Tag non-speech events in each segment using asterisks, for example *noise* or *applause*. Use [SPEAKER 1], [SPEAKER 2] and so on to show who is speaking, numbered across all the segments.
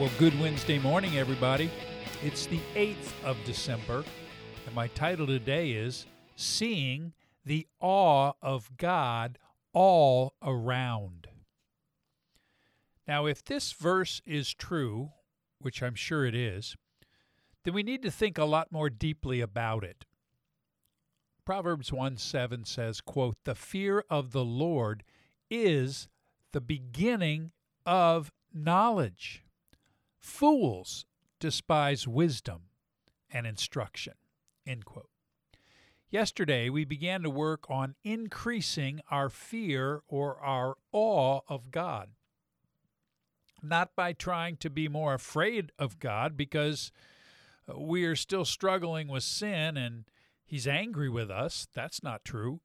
[SPEAKER 1] Well, good Wednesday morning, everybody. It's the 8th of December, and my title today is Seeing the Awe of God All Around. Now, if this verse is true, which I'm sure it is, then we need to think a lot more deeply about it. Proverbs 1 7 says, quote, The fear of the Lord is the beginning of knowledge. Fools despise wisdom and instruction. End quote. Yesterday, we began to work on increasing our fear or our awe of God. Not by trying to be more afraid of God, because uh, we are still struggling with sin and He's angry with us. That's not true.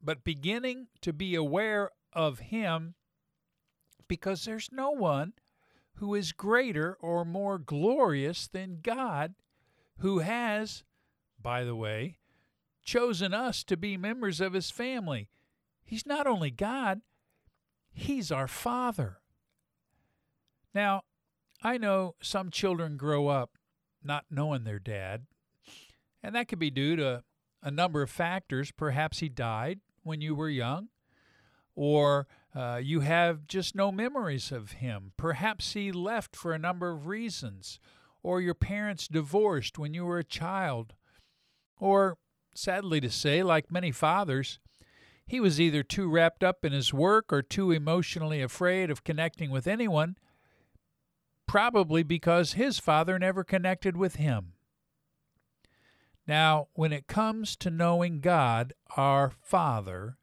[SPEAKER 1] But beginning to be aware of Him because there's no one who is greater or more glorious than God, who has, by the way, chosen us to be members of his family. He's not only God, he's our Father. Now, I know some children grow up not knowing their dad, and that could be due to a number of factors. Perhaps he died when you were young, or uh, you have just no memories of him. Perhaps he left for a number of reasons, or your parents divorced when you were a child. Or, sadly to say, like many fathers, he was either too wrapped up in his work or too emotionally afraid of connecting with anyone, probably because his father never connected with him. Now, when it comes to knowing God, our Father,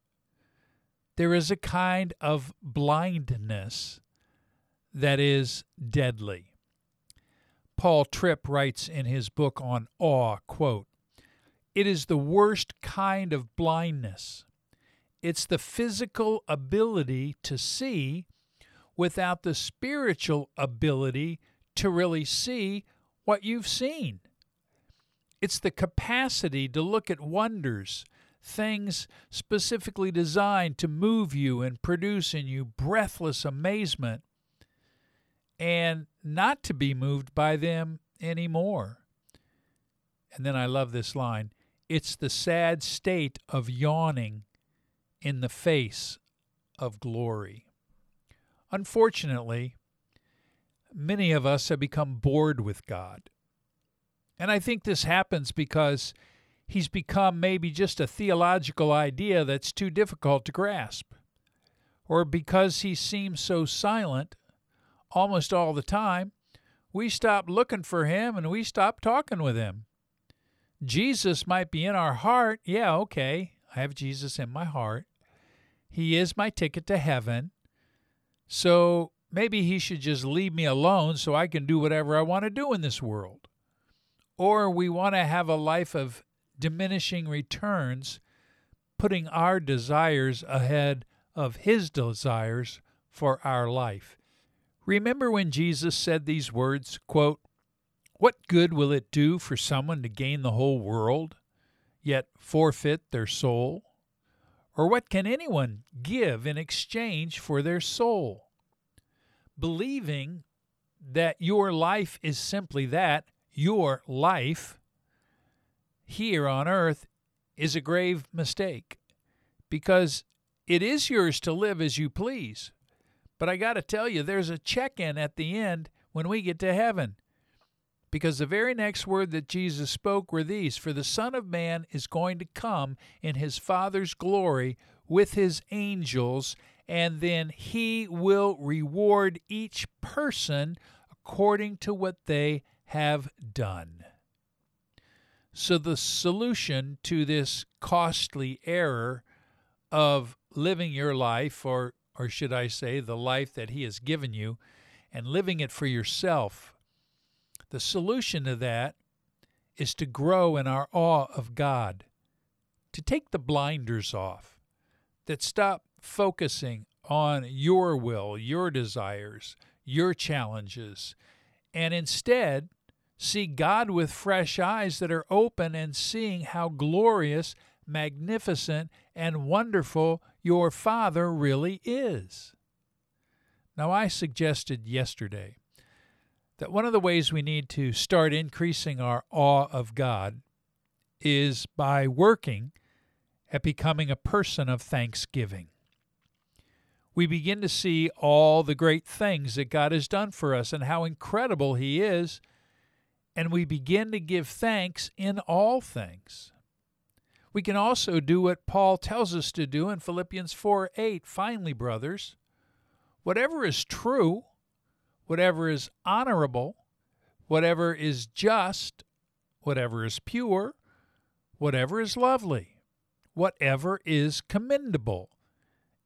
[SPEAKER 1] there is a kind of blindness that is deadly. Paul Tripp writes in his book on awe, quote, "It is the worst kind of blindness. It's the physical ability to see without the spiritual ability to really see what you've seen. It's the capacity to look at wonders things specifically designed to move you and produce in you breathless amazement and not to be moved by them anymore. And then I love this line it's the sad state of yawning in the face of glory. Unfortunately, many of us have become bored with God. And I think this happens because he's become maybe just a theological idea that's too difficult to grasp. Or because he seems so silent almost all the time, we stop looking for him and we stop talking with him. Jesus might be in our heart. Yeah, okay, I have Jesus in my heart. He is my ticket to heaven. So maybe he should just leave me alone so I can do whatever I want to do in this world. Or we want to have a life of diminishing returns, putting our desires ahead of His desires for our life. Remember when Jesus said these words, quote, What good will it do for someone to gain the whole world, yet forfeit their soul? Or what can anyone give in exchange for their soul? Believing that your life is simply that, your life, here on earth is a grave mistake because it is yours to live as you please. But I got to tell you, there's a check in at the end when we get to heaven. Because the very next word that Jesus spoke were these For the Son of Man is going to come in his Father's glory with his angels, and then he will reward each person according to what they have done. So, the solution to this costly error of living your life, or, or should I say, the life that He has given you, and living it for yourself, the solution to that is to grow in our awe of God, to take the blinders off, that stop focusing on your will, your desires, your challenges, and instead see God with fresh eyes that are open and seeing how glorious, magnificent, and wonderful your Father really is. Now, I suggested yesterday that one of the ways we need to start increasing our awe of God is by working at becoming a person of thanksgiving. We begin to see all the great things that God has done for us and how incredible He is, and we begin to give thanks in all things. We can also do what Paul tells us to do in Philippians 4 8. Finally, brothers, whatever is true, whatever is honorable, whatever is just, whatever is pure, whatever is lovely, whatever is commendable,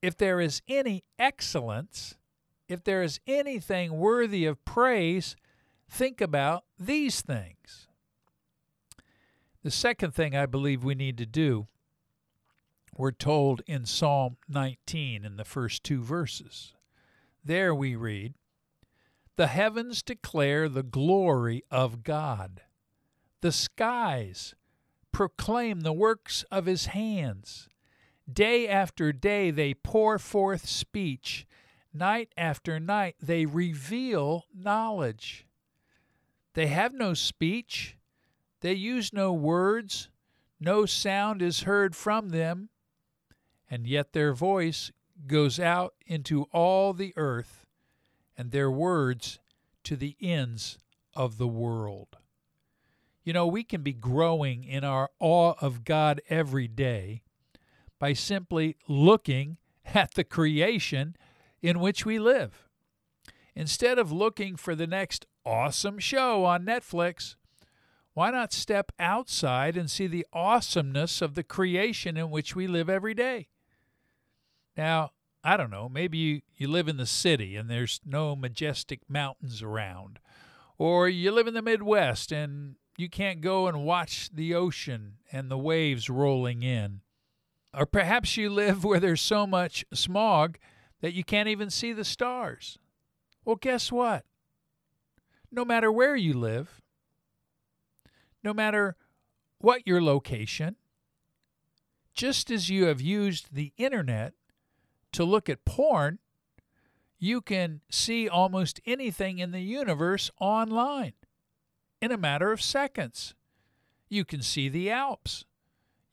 [SPEAKER 1] if there is any excellence, if there is anything worthy of praise, think about these things. The second thing I believe we need to do, we're told in Psalm 19 in the first two verses. There we read, The heavens declare the glory of God, the skies proclaim the works of his hands. Day after day they pour forth speech, night after night they reveal knowledge. They have no speech they use no words, no sound is heard from them, and yet their voice goes out into all the earth, and their words to the ends of the world. You know, we can be growing in our awe of God every day by simply looking *laughs* at the creation in which we live. Instead of looking for the next awesome show on Netflix, why not step outside and see the awesomeness of the creation in which we live every day? Now, I don't know, maybe you, you live in the city and there's no majestic mountains around. Or you live in the Midwest and you can't go and watch the ocean and the waves rolling in. Or perhaps you live where there's so much smog that you can't even see the stars. Well, guess what? No matter where you live, no matter what your location, just as you have used the internet to look at porn, you can see almost anything in the universe online in a matter of seconds. You can see the Alps.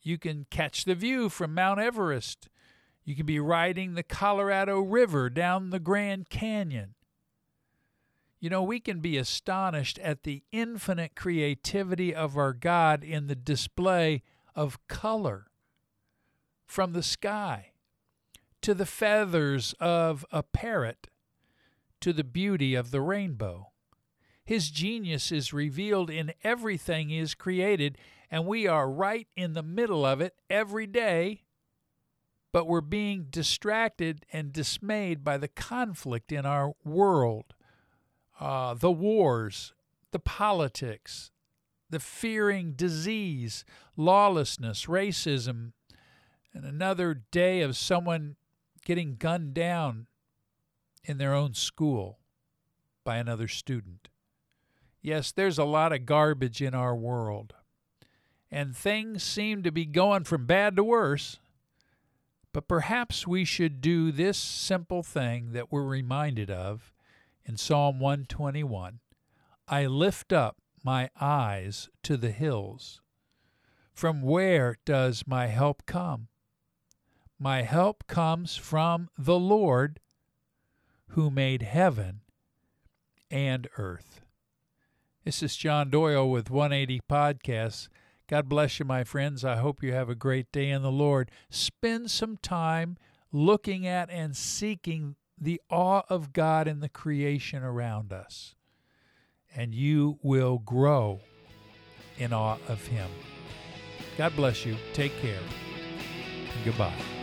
[SPEAKER 1] You can catch the view from Mount Everest. You can be riding the Colorado River down the Grand Canyon. You know, we can be astonished at the infinite creativity of our God in the display of color from the sky to the feathers of a parrot to the beauty of the rainbow. His genius is revealed in everything he has created, and we are right in the middle of it every day, but we're being distracted and dismayed by the conflict in our world uh, the wars, the politics, the fearing disease, lawlessness, racism, and another day of someone getting gunned down in their own school by another student. Yes, there's a lot of garbage in our world, and things seem to be going from bad to worse. But perhaps we should do this simple thing that we're reminded of in Psalm 121 I lift up my eyes to the hills. From where does my help come? My help comes from the Lord who made heaven and earth. This is John Doyle with 180 Podcasts. God bless you, my friends. I hope you have a great day in the Lord. Spend some time looking at and seeking the awe of God in the creation around us, and you will grow in awe of Him. God bless you. Take care. Goodbye.